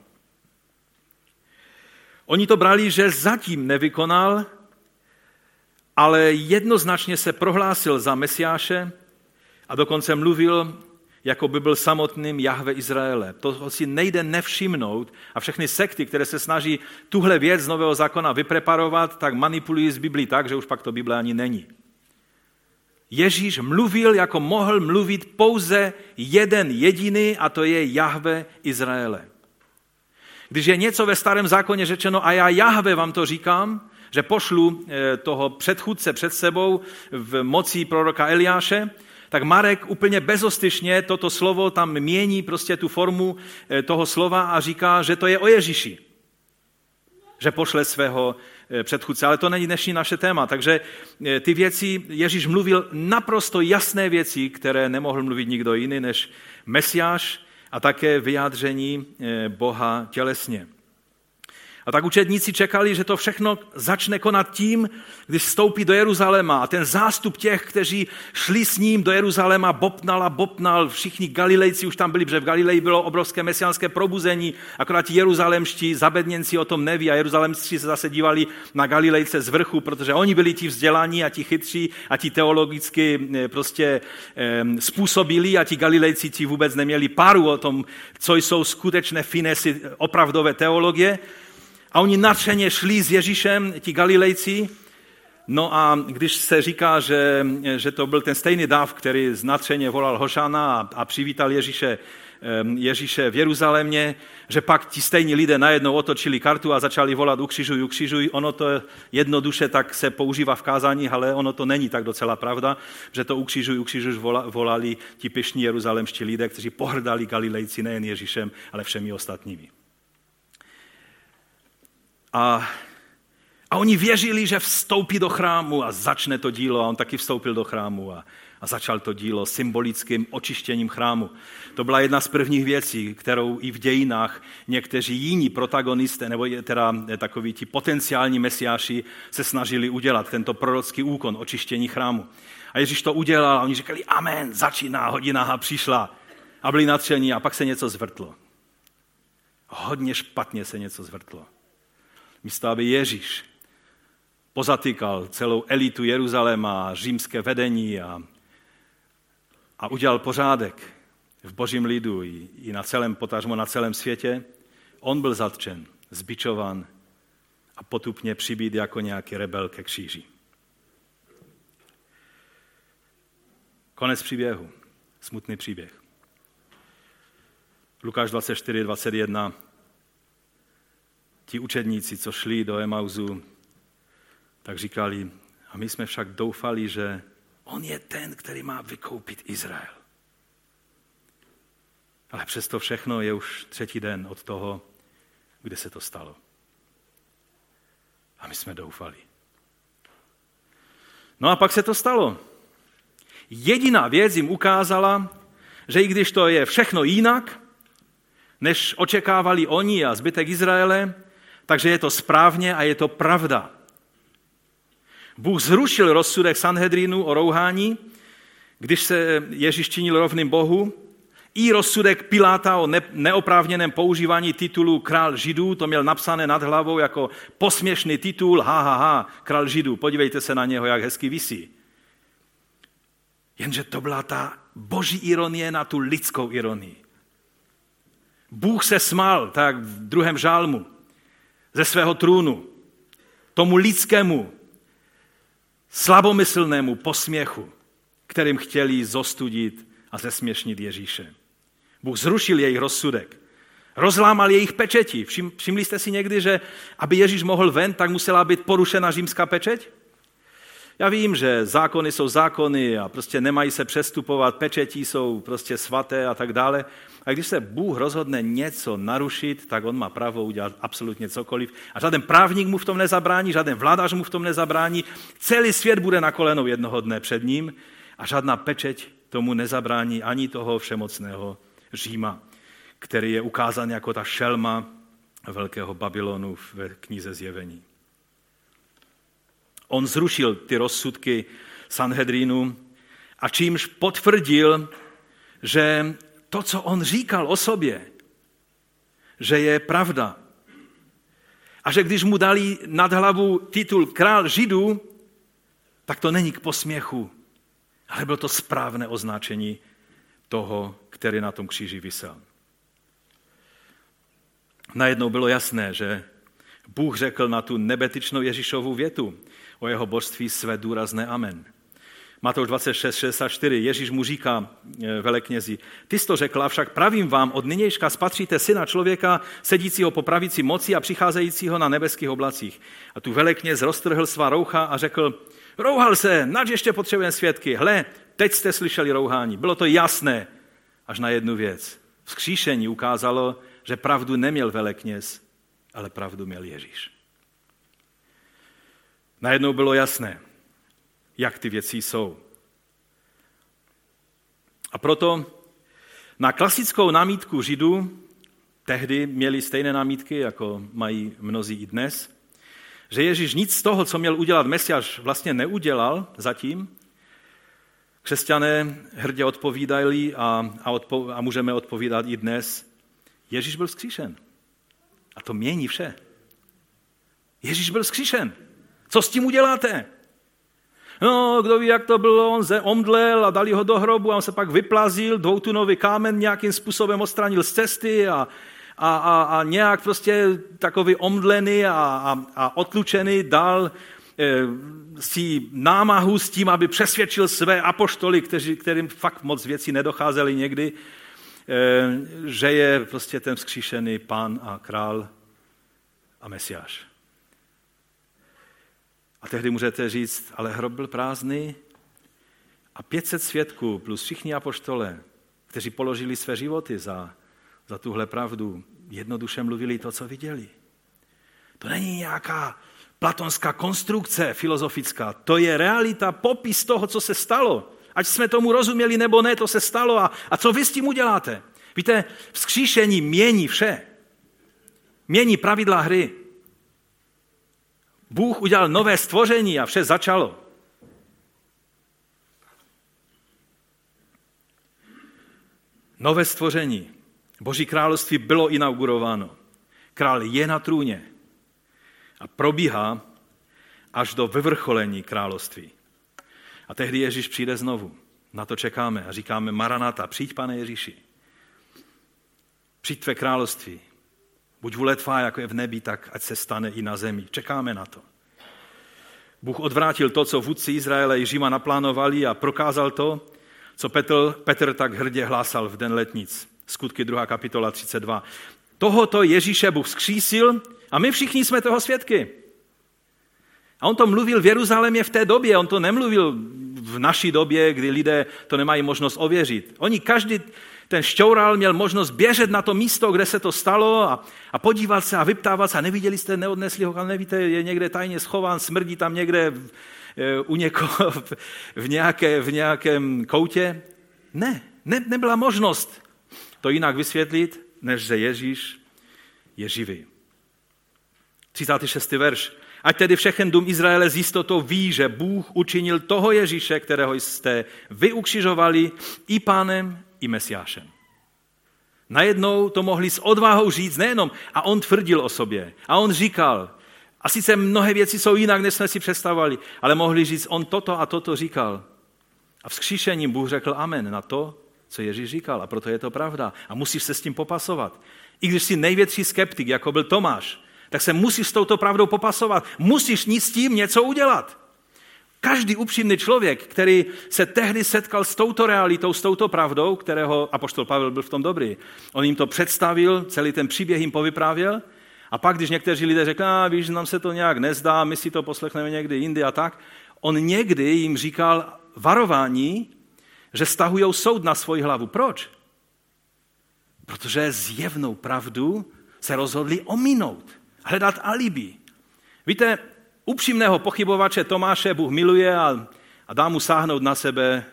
[SPEAKER 1] Oni to brali, že zatím nevykonal, ale jednoznačně se prohlásil za mesiáše a dokonce mluvil, jako by byl samotným Jahve Izraele. To si nejde nevšimnout a všechny sekty, které se snaží tuhle věc z Nového zákona vypreparovat, tak manipulují z Biblii tak, že už pak to Bible ani není. Ježíš mluvil, jako mohl mluvit pouze jeden jediný, a to je Jahve Izraele. Když je něco ve starém zákoně řečeno, a já Jahve vám to říkám, že pošlu eh, toho předchůdce před sebou v moci proroka Eliáše, tak Marek úplně bezostyšně toto slovo tam mění prostě tu formu eh, toho slova a říká, že to je o Ježíši. Že pošle svého eh, předchůdce. Ale to není dnešní naše téma. Takže ty věci, Ježíš mluvil naprosto jasné věci, které nemohl mluvit nikdo jiný než Mesiáš a také vyjádření Boha tělesně. A tak učedníci čekali, že to všechno začne konat tím, když vstoupí do Jeruzaléma. A ten zástup těch, kteří šli s ním do Jeruzaléma, bopnal a bopnal. Všichni Galilejci už tam byli, protože v Galileji bylo obrovské mesiánské probuzení. Akorát ti jeruzalemští zabedněnci o tom neví a jeruzalemští se zase dívali na Galilejce z vrchu, protože oni byli ti vzdělaní a ti chytří a ti teologicky eh, prostě způsobili a ti Galilejci ti vůbec neměli páru o tom, co jsou skutečné finesy opravdové teologie. A oni nadšeně šli s Ježíšem, ti Galilejci. No a když se říká, že, že to byl ten stejný dáv, který znatřeně volal Hošana a, a přivítal Ježíše, Ježíše v Jeruzalémě, že pak ti stejní lidé najednou otočili kartu a začali volat ukřižuj, ukřižuj. Ono to jednoduše tak se používá v kázání, ale ono to není tak docela pravda, že to ukřižuj, ukřižuj volali ti pišní jeruzalemští lidé, kteří pohrdali Galilejci nejen Ježíšem, ale všemi ostatními. A, a oni věřili, že vstoupí do chrámu a začne to dílo. A on taky vstoupil do chrámu a, a začal to dílo symbolickým očištěním chrámu. To byla jedna z prvních věcí, kterou i v dějinách někteří jiní protagonisté, nebo teda takoví ti potenciální mesiáši se snažili udělat, tento prorocký úkon očištění chrámu. A Ježíš to udělal a oni říkali, amen, začíná, hodina přišla. A byli natření a pak se něco zvrtlo. Hodně špatně se něco zvrtlo. Místo, aby Ježíš pozatýkal celou elitu Jeruzaléma, římské vedení a, a udělal pořádek v božím lidu i, i na celém, potažmo na celém světě, on byl zatčen, zbičovan a potupně přibít jako nějaký rebel ke kříži. Konec příběhu. Smutný příběh. Lukáš 24, 21 ti učedníci, co šli do Emauzu, tak říkali, a my jsme však doufali, že on je ten, který má vykoupit Izrael. Ale přesto všechno je už třetí den od toho, kde se to stalo. A my jsme doufali. No a pak se to stalo. Jediná věc jim ukázala, že i když to je všechno jinak, než očekávali oni a zbytek Izraele, takže je to správně a je to pravda. Bůh zrušil rozsudek Sanhedrinu o rouhání, když se Ježíš činil rovným Bohu, i rozsudek Piláta o neoprávněném používání titulu král židů, to měl napsané nad hlavou jako posměšný titul, ha, ha, ha, král židů, podívejte se na něho, jak hezky visí. Jenže to byla ta boží ironie na tu lidskou ironii. Bůh se smál, tak v druhém žálmu ze svého trůnu, tomu lidskému, slabomyslnému posměchu, kterým chtěli zostudit a zesměšnit Ježíše. Bůh zrušil jejich rozsudek. Rozlámal jejich pečeti. Všim, všimli jste si někdy, že aby Ježíš mohl ven, tak musela být porušena římská pečeť? Já vím, že zákony jsou zákony a prostě nemají se přestupovat, pečetí jsou prostě svaté a tak dále, a když se Bůh rozhodne něco narušit, tak on má právo udělat absolutně cokoliv. A žádný právník mu v tom nezabrání, žádný vládař mu v tom nezabrání. Celý svět bude na kolenou jednoho dne před ním a žádná pečeť tomu nezabrání ani toho všemocného Říma, který je ukázán jako ta šelma velkého Babylonu v knize Zjevení. On zrušil ty rozsudky Sanhedrinu a čímž potvrdil, že to, co on říkal o sobě, že je pravda. A že když mu dali nad hlavu titul král židů, tak to není k posměchu, ale bylo to správné označení toho, který na tom kříži vysel. Najednou bylo jasné, že Bůh řekl na tu nebetičnou Ježíšovu větu o jeho božství své důrazné amen. Matouš 26, 64, Ježíš mu říká e, veleknězi, ty jsi to řekla, však pravím vám, od nynějška spatříte syna člověka, sedícího po pravici moci a přicházejícího na nebeských oblacích. A tu velekněz roztrhl svá roucha a řekl, rouhal se, nač ještě potřebujeme svědky. Hle, teď jste slyšeli rouhání. Bylo to jasné, až na jednu věc. Vzkříšení ukázalo, že pravdu neměl velekněz, ale pravdu měl Ježíš. Najednou bylo jasné, jak ty věci jsou. A proto na klasickou námítku Židů, tehdy měli stejné námítky, jako mají mnozí i dnes, že Ježíš nic z toho, co měl udělat Mesiáš, vlastně neudělal zatím, křesťané hrdě odpovídají a, a, odpo, a můžeme odpovídat i dnes, Ježíš byl vzkříšen. A to mění vše. Ježíš byl vzkříšen. Co s tím uděláte? No, kdo ví, jak to bylo, on se omdlel a dali ho do hrobu a on se pak vyplazil, dvoutunový kámen nějakým způsobem odstranil z cesty a, a, a, a nějak prostě takový omdlený a, a, a otlučený dal e, si námahu s tím, aby přesvědčil své apoštoly, kteří, kterým fakt moc věcí nedocházely někdy, e, že je prostě ten vzkříšený pán a král a mesiáš. A tehdy můžete říct, ale hrob byl prázdný a 500 svědků plus všichni apoštole, kteří položili své životy za, za tuhle pravdu, jednoduše mluvili to, co viděli. To není nějaká platonská konstrukce filozofická, to je realita, popis toho, co se stalo. Ať jsme tomu rozuměli nebo ne, to se stalo. A, a co vy s tím uděláte? Víte, vzkříšení mění vše. Mění pravidla hry. Bůh udělal nové stvoření a vše začalo. Nové stvoření. Boží království bylo inaugurováno. Král je na trůně a probíhá až do vyvrcholení království. A tehdy Ježíš přijde znovu. Na to čekáme a říkáme, Maranata, přijď, pane Ježíši. Přijď tvé království. Buď vůle tvá, jako je v nebi, tak ať se stane i na zemi. Čekáme na to. Bůh odvrátil to, co vůdci Izraele i Říma naplánovali a prokázal to, co Petr, Petr tak hrdě hlásal v den letnic. Skutky 2. kapitola 32. Tohoto Ježíše Bůh skřísil a my všichni jsme toho svědky. A on to mluvil v Jeruzalémě v té době, on to nemluvil v naší době, kdy lidé to nemají možnost ověřit. Oni každý ten šťoural měl možnost běžet na to místo, kde se to stalo a, a podívat se a vyptávat se. A neviděli jste, neodnesli ho, nevíte, je někde tajně schován, smrdí tam někde e, u někoho v, nějaké, v nějakém koutě. Ne, ne, nebyla možnost to jinak vysvětlit, než že Ježíš je živý. 36. verš. Ať tedy všechen dům Izraele z jistotou ví, že Bůh učinil toho Ježíše, kterého jste vy ukřižovali, i pánem, i mesiášem. Najednou to mohli s odvahou říct nejenom, a on tvrdil o sobě, a on říkal, a sice mnohé věci jsou jinak, než jsme si představovali, ale mohli říct, on toto a toto říkal. A vzkříšením Bůh řekl amen na to, co Ježíš říkal. A proto je to pravda. A musíš se s tím popasovat. I když jsi největší skeptik, jako byl Tomáš, tak se musíš s touto pravdou popasovat. Musíš nic s tím něco udělat. Každý upřímný člověk, který se tehdy setkal s touto realitou, s touto pravdou, kterého apoštol Pavel byl v tom dobrý, on jim to představil, celý ten příběh jim povyprávěl, a pak, když někteří lidé řekli, a víš, nám se to nějak nezdá, my si to poslechneme někdy jindy a tak, on někdy jim říkal varování, že stahují soud na svoji hlavu. Proč? Protože zjevnou pravdu se rozhodli ominout, hledat alibi. Víte, upřímného pochybovače Tomáše Bůh miluje a, a dá mu sáhnout na sebe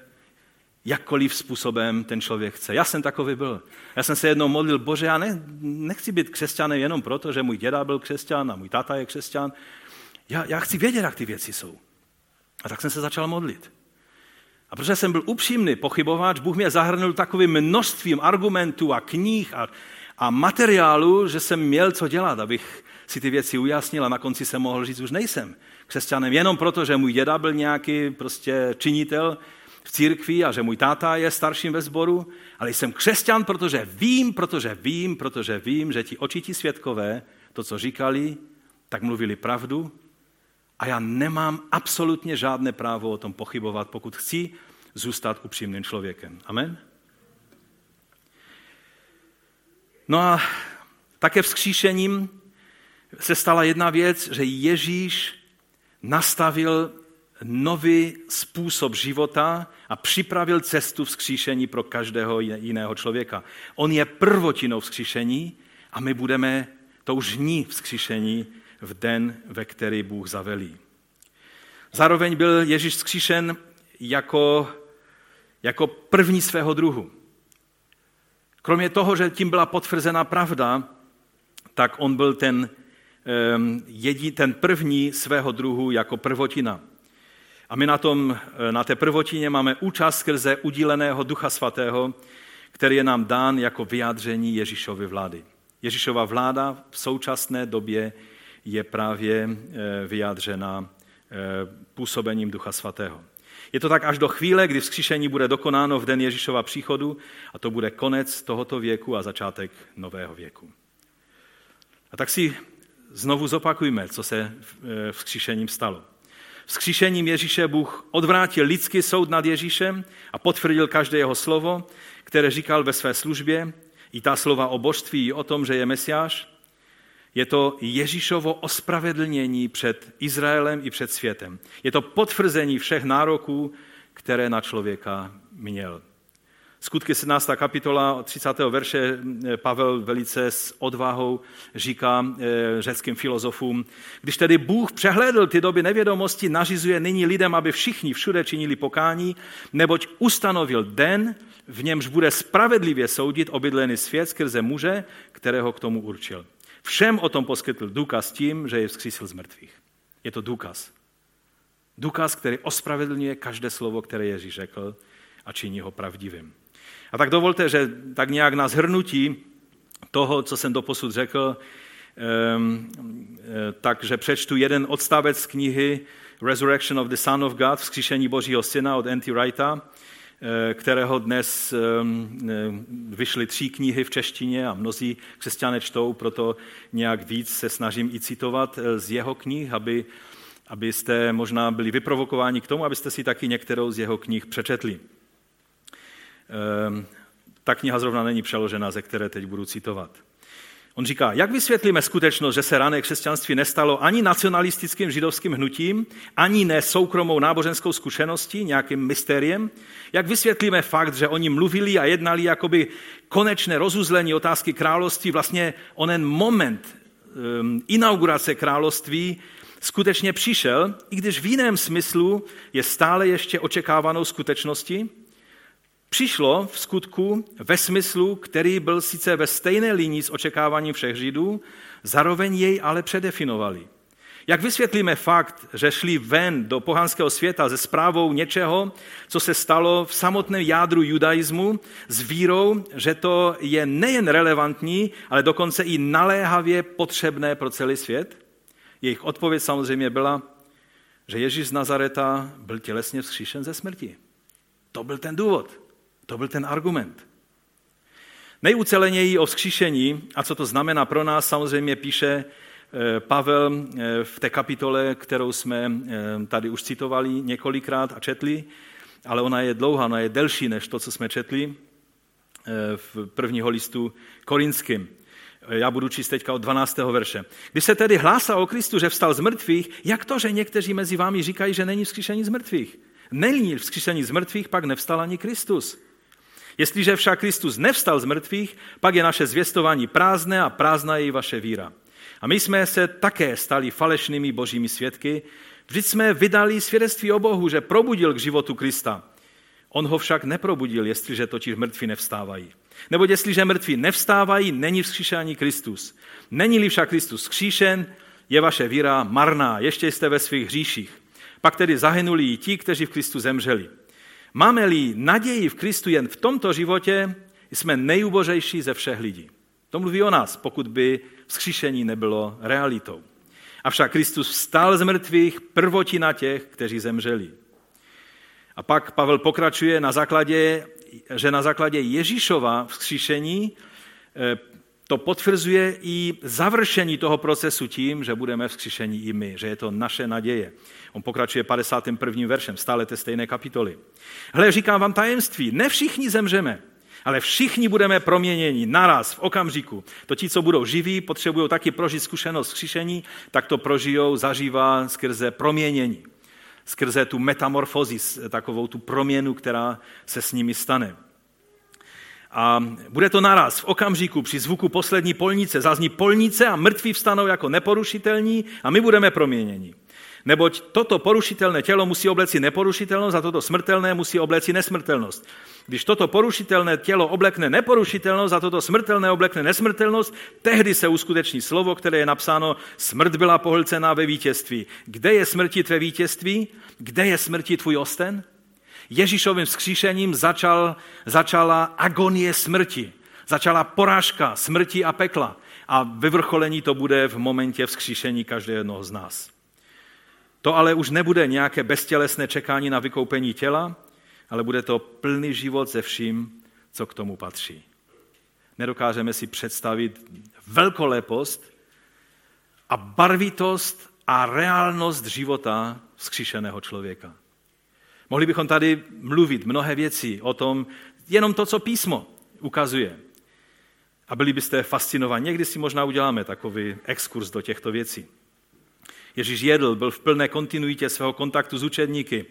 [SPEAKER 1] jakkoliv způsobem ten člověk chce. Já jsem takový byl. Já jsem se jednou modlil, bože, já ne, nechci být křesťanem jenom proto, že můj děda byl křesťan a můj táta je křesťan. Já, já chci vědět, jak ty věci jsou. A tak jsem se začal modlit. A protože jsem byl upřímný pochybovač, Bůh mě zahrnul takovým množstvím argumentů a knih a, a materiálu, že jsem měl co dělat, abych si ty věci ujasnil a na konci jsem mohl říct, už nejsem křesťanem jenom proto, že můj děda byl nějaký prostě činitel v církvi a že můj táta je starším ve sboru, ale jsem křesťan, protože vím, protože vím, protože vím, že ti očití světkové to, co říkali, tak mluvili pravdu a já nemám absolutně žádné právo o tom pochybovat, pokud chci zůstat upřímným člověkem. Amen? No a také vzkříšením se stala jedna věc, že Ježíš nastavil nový způsob života a připravil cestu vzkříšení pro každého jiného člověka. On je prvotinou vzkříšení a my budeme tou žní vzkříšení v den, ve který Bůh zavelí. Zároveň byl Ježíš vzkříšen jako, jako první svého druhu. Kromě toho, že tím byla potvrzena pravda, tak on byl ten, jedí, ten první svého druhu jako prvotina. A my na, tom, na té prvotině máme účast skrze udíleného Ducha Svatého, který je nám dán jako vyjádření Ježíšovy vlády. Ježíšova vláda v současné době je právě eh, vyjádřena eh, působením Ducha Svatého. Je to tak až do chvíle, kdy vzkříšení bude dokonáno v den Ježíšova příchodu a to bude konec tohoto věku a začátek nového věku. A tak si znovu zopakujme, co se eh, vzkříšením stalo. Vzkříšením Ježíše Bůh odvrátil lidský soud nad Ježíšem a potvrdil každé jeho slovo, které říkal ve své službě, i ta slova o božství, o tom, že je Mesiáš, je to Ježíšovo ospravedlnění před Izraelem i před světem. Je to potvrzení všech nároků, které na člověka měl. Skutky 17. kapitola 30. verše eh, Pavel velice s odvahou říká eh, řeckým filozofům, když tedy Bůh přehlédl ty doby nevědomosti, nařizuje nyní lidem, aby všichni všude činili pokání, neboť ustanovil den, v němž bude spravedlivě soudit obydlený svět skrze muže, kterého k tomu určil. Všem o tom poskytl důkaz tím, že je vzkřísil z mrtvých. Je to důkaz. Důkaz, který ospravedlňuje každé slovo, které Ježíš řekl a činí ho pravdivým. A tak dovolte, že tak nějak na zhrnutí toho, co jsem doposud řekl, ehm, eh, takže přečtu jeden odstavec z knihy Resurrection of the Son of God, vzkříšení Božího syna od N.T. Wrighta, kterého dnes eh, vyšly tři knihy v češtině a mnozí křesťané čtou, proto nějak víc se snažím i citovat z jeho knih, aby, abyste možná byli vyprovokováni k tomu, abyste si taky některou z jeho knih přečetli. Ta kniha zrovna není přeložena, ze které teď budu citovat. On říká, jak vysvětlíme skutečnost, že se rané křesťanství nestalo ani nacionalistickým židovským hnutím, ani ne soukromou náboženskou zkušeností, nějakým mystériem? Jak vysvětlíme fakt, že oni mluvili a jednali jakoby konečné rozuzlení otázky království, vlastně onen moment um, inaugurace království skutečně přišel, i když v jiném smyslu je stále ještě očekávanou skutečností? Přišlo v skutku ve smyslu, který byl sice ve stejné linii s očekáváním všech Židů, zároveň jej ale předefinovali. Jak vysvětlíme fakt, že šli ven do pohanského světa se zprávou něčeho, co se stalo v samotném jádru judaismu, s vírou, že to je nejen relevantní, ale dokonce i naléhavě potřebné pro celý svět? Jejich odpověď samozřejmě byla, že Ježíš z Nazareta byl tělesně vzkříšen ze smrti. To byl ten důvod. To byl ten argument. Nejuceleněji o vzkříšení a co to znamená pro nás, samozřejmě píše eh, Pavel eh, v té kapitole, kterou jsme eh, tady už citovali několikrát a četli, ale ona je dlouhá, ona je delší než to, co jsme četli v prvního listu korinským. Já budu číst teďka od 12. verše. Když se tedy hlásá o Kristu, že vstal z mrtvých, jak to, že někteří mezi vámi říkají, že není vzkříšení z mrtvých? Není vzkříšení z mrtvých, pak nevstal ani Kristus. Jestliže však Kristus nevstal z mrtvých, pak je naše zvěstování prázdné a prázdná je i vaše víra. A my jsme se také stali falešnými božími svědky, vždyť jsme vydali svědectví o Bohu, že probudil k životu Krista. On ho však neprobudil, jestliže totiž mrtví nevstávají. Nebo jestliže mrtví nevstávají, není vzkříšení Kristus. Není-li však Kristus vzkříšen, je vaše víra marná, ještě jste ve svých hříších. pak tedy zahynuli i ti, kteří v Kristu zemřeli. Máme-li naději v Kristu jen v tomto životě, jsme nejubořejší ze všech lidí. To mluví o nás, pokud by vzkříšení nebylo realitou. Avšak Kristus vstal z mrtvých prvotina těch, kteří zemřeli. A pak Pavel pokračuje na základě, že na základě Ježíšova vzkříšení eh, to potvrzuje i završení toho procesu tím, že budeme vzkříšení i my, že je to naše naděje. On pokračuje 51. veršem, stále té stejné kapitoly. Hle, říkám vám tajemství, ne všichni zemřeme, ale všichni budeme proměněni naraz, v okamžiku. To ti, co budou živí, potřebují taky prožít zkušenost vzkříšení, tak to prožijou, zažívá skrze proměnění. Skrze tu metamorfozi, takovou tu proměnu, která se s nimi stane. A bude to naraz, v okamžiku, při zvuku poslední polnice. Zazní polnice a mrtví vstanou jako neporušitelní a my budeme proměněni. Neboť toto porušitelné tělo musí obleci neporušitelnost a toto smrtelné musí obleci nesmrtelnost. Když toto porušitelné tělo oblekne neporušitelnost a toto smrtelné oblekne nesmrtelnost, tehdy se uskuteční slovo, které je napsáno, smrt byla pohlcená ve vítězství. Kde je smrti tvé vítězství? Kde je smrti tvůj osten? Ježíšovým vzkříšením začal, začala agonie smrti. Začala porážka smrti a pekla. A vyvrcholení to bude v momentě vzkříšení každého jednoho z nás. To ale už nebude nějaké beztělesné čekání na vykoupení těla, ale bude to plný život se vším, co k tomu patří. Nedokážeme si představit velkolepost a barvitost a reálnost života vzkříšeného člověka. Mohli bychom tady mluvit mnohé věci o tom, jenom to, co písmo ukazuje. A byli byste fascinovaní. Někdy si možná uděláme takový exkurs do těchto věcí. Ježíš jedl, byl v plné kontinuitě svého kontaktu s učedníky,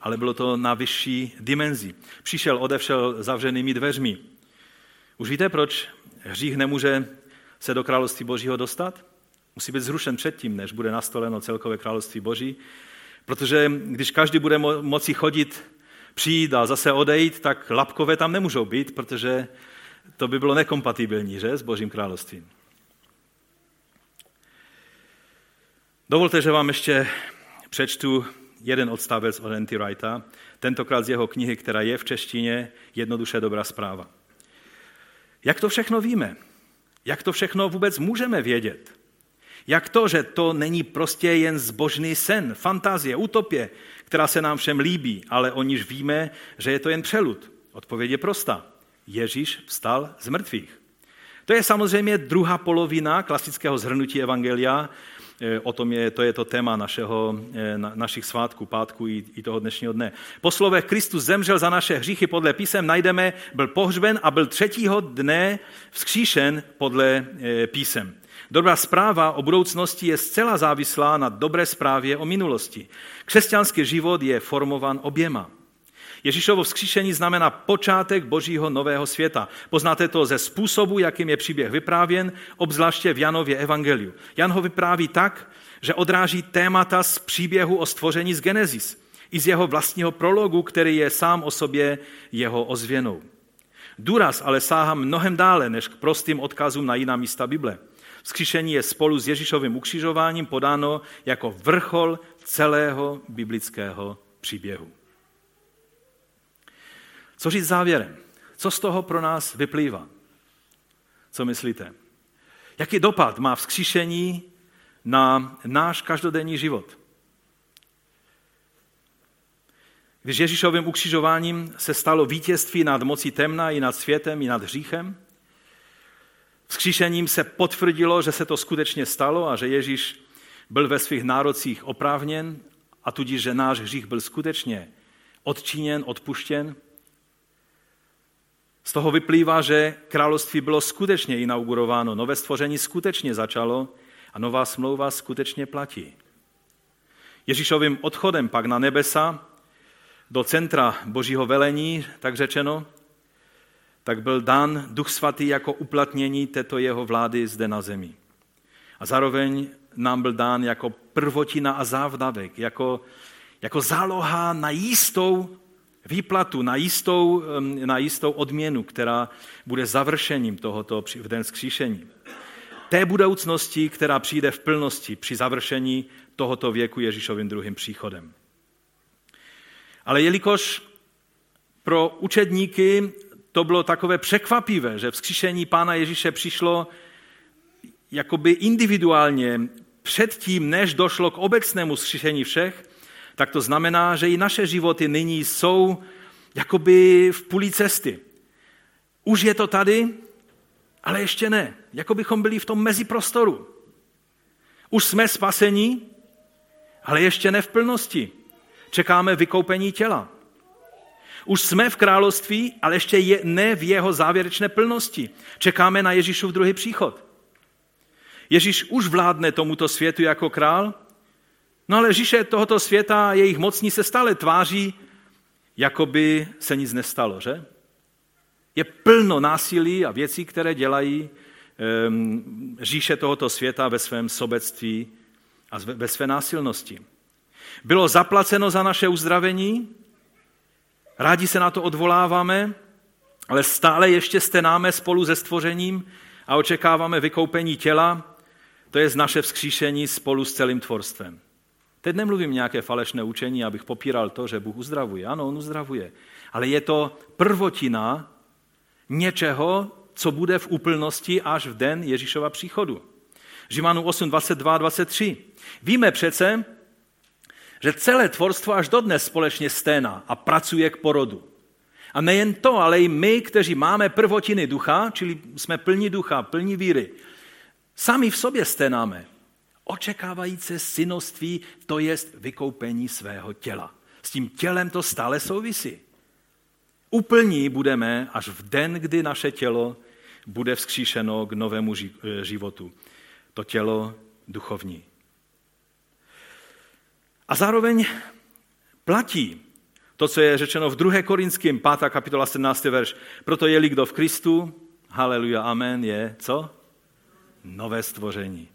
[SPEAKER 1] ale bylo to na vyšší dimenzi. Přišel, odevšel zavřenými dveřmi. Už víte, proč hřích nemůže se do království Božího dostat? Musí být zrušen předtím, než bude nastoleno celkové království Boží. Protože když každý bude mo- moci chodit, přijít a zase odejít, tak lapkové tam nemůžou být, protože to by bylo nekompatibilní že, s Božím královstvím. Dovolte, že vám ještě přečtu jeden odstavec od N.T. Wrighta, tentokrát z jeho knihy, která je v češtině Jednoduše dobrá zpráva. Jak to všechno víme? Jak to všechno vůbec můžeme vědět? Jak to, že to není prostě jen zbožný sen, fantazie, utopie, která se nám všem líbí, ale o níž víme, že je to jen přelud? Odpověď je prostá. Ježíš vstal z mrtvých. To je samozřejmě druhá polovina klasického zhrnutí Evangelia, Eh, o tom je, to je to téma našeho, eh, na, našich svátků, pátku i, i toho dnešního dne. Po slovech Kristus zemřel za naše hříchy podle písem najdeme, byl pohřben a byl třetího dne vzkříšen podle eh, písem. Dobrá zpráva o budoucnosti je zcela závislá na dobré zprávě o minulosti. Křesťanský život je formovan oběma. Ježíšovo vzkříšení znamená počátek božího nového světa. Poznáte to ze způsobu, jakým je příběh vyprávěn, obzvláště v Janově evangeliu. Jan ho vypráví tak, že odráží témata z příběhu o stvoření z Genesis, i z jeho vlastního prologu, který je sám o sobě jeho ozvěnou. Důraz ale sáhá mnohem dále než k prostým odkazům na jiná místa Bible. Vzkříšení je spolu s Ježíšovým ukřižováním podáno jako vrchol celého biblického příběhu. Co říct závěrem? Co z toho pro nás vyplývá? Co myslíte? Jaký dopad má vzkříšení na náš každodenní život? Když Ježíšovým ukřižováním se stalo vítězství nad mocí temna i nad světem i nad hříchem, vzkříšením se potvrdilo, že se to skutečně stalo a že Ježíš byl ve svých nárocích oprávněn a tudíž, že náš hřích byl skutečně odčiněn, odpuštěn, z toho vyplývá, že království bylo skutečně inaugurováno, nové stvoření skutečně začalo a nová smlouva skutečně platí. Ježíšovým odchodem pak na nebesa do centra božího velení, tak řečeno, tak byl dán Duch Svatý jako uplatnění této jeho vlády zde na zemi. A zároveň nám byl dán jako prvotina a závdavek, jako, jako záloha na jistou výplatu, na jistou, na jistou odměnu, která bude završením tohoto v den skříšení. Té budoucnosti, která přijde v plnosti při završení tohoto věku Ježíšovým druhým příchodem. Ale jelikož pro učedníky to bylo takové překvapivé, že vzkříšení Pána Ježíše přišlo jakoby individuálně předtím, než došlo k obecnému vzkříšení všech, tak to znamená, že i naše životy nyní jsou jakoby v půli cesty. Už je to tady, ale ještě ne. Jako bychom byli v tom meziprostoru. Už jsme spasení, ale ještě ne v plnosti. Čekáme vykoupení těla. Už jsme v království, ale ještě je ne v jeho závěrečné plnosti. Čekáme na Ježíšův druhý příchod. Ježíš už vládne tomuto světu jako král, no ale Ježíše tohoto světa, jejich mocní se stále tváří, jako by se nic nestalo, že? Je plno násilí a věcí, které dělají um, říše tohoto světa ve svém sobectví a ve své násilnosti. Bylo zaplaceno za naše uzdravení, rádi se na to odvoláváme, ale stále ještě stenáme spolu se stvořením a očekáváme vykoupení těla, to je z naše vzkříšení spolu s celým tvorstvem. Teď nemluvím nějaké falešné učení, abych popíral to, že Bůh uzdravuje. Ano, on uzdravuje. Ale je to prvotina něčeho, co bude v úplnosti až v den Ježíšova příchodu. Žimanu 8, 22 23. Víme přece, že celé tvorstvo až dodnes společně sténa a pracuje k porodu. A nejen to, ale i my, kteří máme prvotiny ducha, čili jsme plní ducha, plní víry, sami v sobě sténáme, očekávající synoství, to jest vykoupení svého těla. S tím tělem to stále souvisí. Úplní budeme až v den, kdy naše tělo bude vzkříšeno k novému životu. To tělo duchovní. A zároveň platí to, co je řečeno v 2. Korinským 5. kapitola 17. verš. Proto je kdo v Kristu, haleluja, amen, je co? Nové stvoření.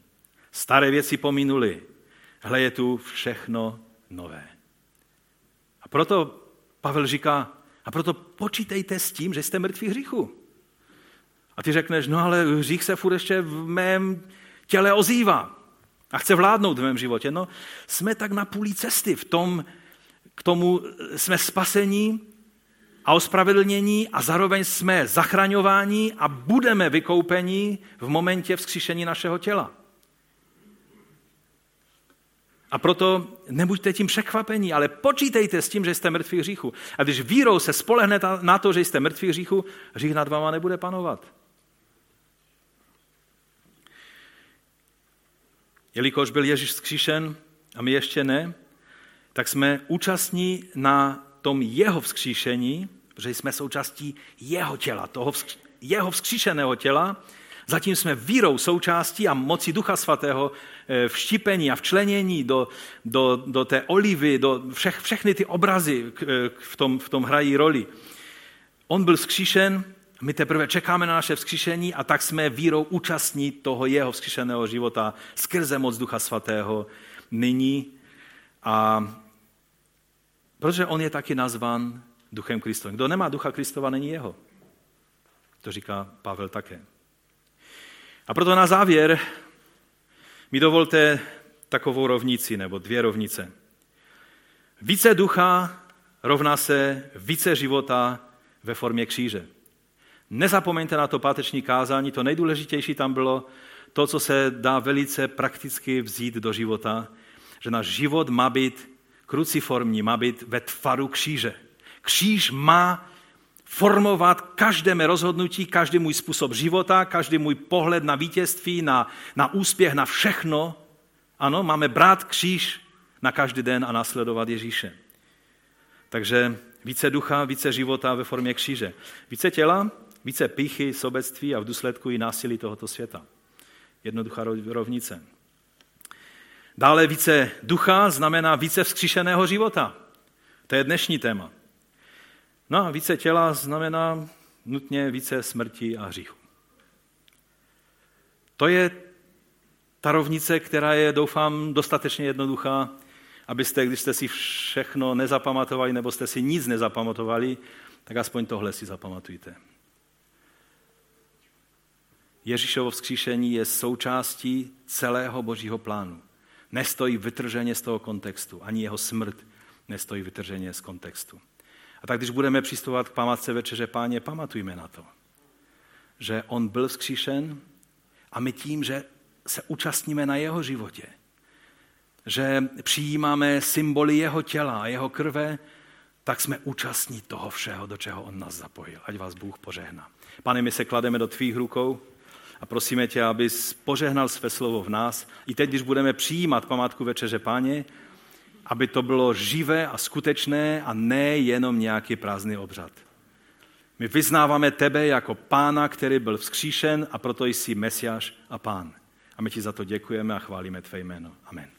[SPEAKER 1] Staré věci pominuly. Hle, je tu všechno nové. A proto Pavel říká, a proto počítejte s tím, že jste mrtví hříchu. A ty řekneš, no ale hřích se furt ještě v mém těle ozývá a chce vládnout v mém životě. No, jsme tak na půli cesty v tom, k tomu jsme spasení a ospravedlnění a zároveň jsme zachraňováni a budeme vykoupeni v momentě vzkříšení našeho těla. A proto nebuďte tím překvapení, ale počítejte s tím, že jste mrtví hříchu. A když vírou se spolehnete na to, že jste mrtví hříchu, hřích nad váma nebude panovat. Jelikož byl Ježíš vzkříšen a my ještě ne, tak jsme účastní na tom jeho vzkříšení, protože jsme součástí jeho těla, toho vzkří, jeho vzkříšeného těla, Zatím jsme vírou součástí a moci Ducha Svatého eh, vštípení a včlenění do, do, do té olivy, do všech, všechny ty obrazy eh, v tom, v tom hrají roli. On byl vzkříšen, my teprve čekáme na naše vzkříšení a tak jsme vírou účastní toho jeho vzkříšeného života skrze moc Ducha Svatého nyní. A protože on je taky nazvan Duchem Kristovým. Kdo nemá Ducha Kristova, není jeho. To říká Pavel také. A proto na závěr mi dovolte takovou rovnici, nebo dvě rovnice. Více ducha rovná se více života ve formě kříže. Nezapomeňte na to páteční kázání, to nejdůležitější tam bylo to, co se dá velice prakticky vzít do života, že náš život má být kruciformní, má být ve tvaru kříže. Kříž má formovat každé mé rozhodnutí, každý můj způsob života, každý můj pohled na vítězství, na, na úspěch, na všechno. Ano, máme brát kříž na každý den a následovat Ježíše. Takže více ducha, více života ve formě kříže. Více těla, více píchy, sobectví a v důsledku i násilí tohoto světa. Jednoduchá rovnice. Dále více ducha znamená více vzkříšeného života. To je dnešní téma. No a více těla znamená nutně více smrti a hříchu. To je ta rovnice, která je, doufám, dostatečně jednoduchá, abyste, když jste si všechno nezapamatovali, nebo jste si nic nezapamatovali, tak aspoň tohle si zapamatujte. Ježíšovo vzkříšení je součástí celého božího plánu. Nestojí vytrženě z toho kontextu, ani jeho smrt, nestojí vytrženě z kontextu. A tak když budeme přistupovat k památce večeře páně, pamatujme na to, že on byl vzkříšen a my tím, že se účastníme na jeho životě, že přijímáme symboly jeho těla a jeho krve, tak jsme účastní toho všeho, do čeho on nás zapojil. Ať vás Bůh požehná. Pane, my se klademe do tvých rukou a prosíme tě, abys požehnal své slovo v nás. I teď, když budeme přijímat památku Večeře Páně, aby to bylo živé a skutečné a ne jenom nějaký prázdný obřad. My vyznáváme tebe jako pána, který byl vzkříšen a proto jsi Mesiáš a pán. A my ti za to děkujeme a chválíme tvé jméno. Amen.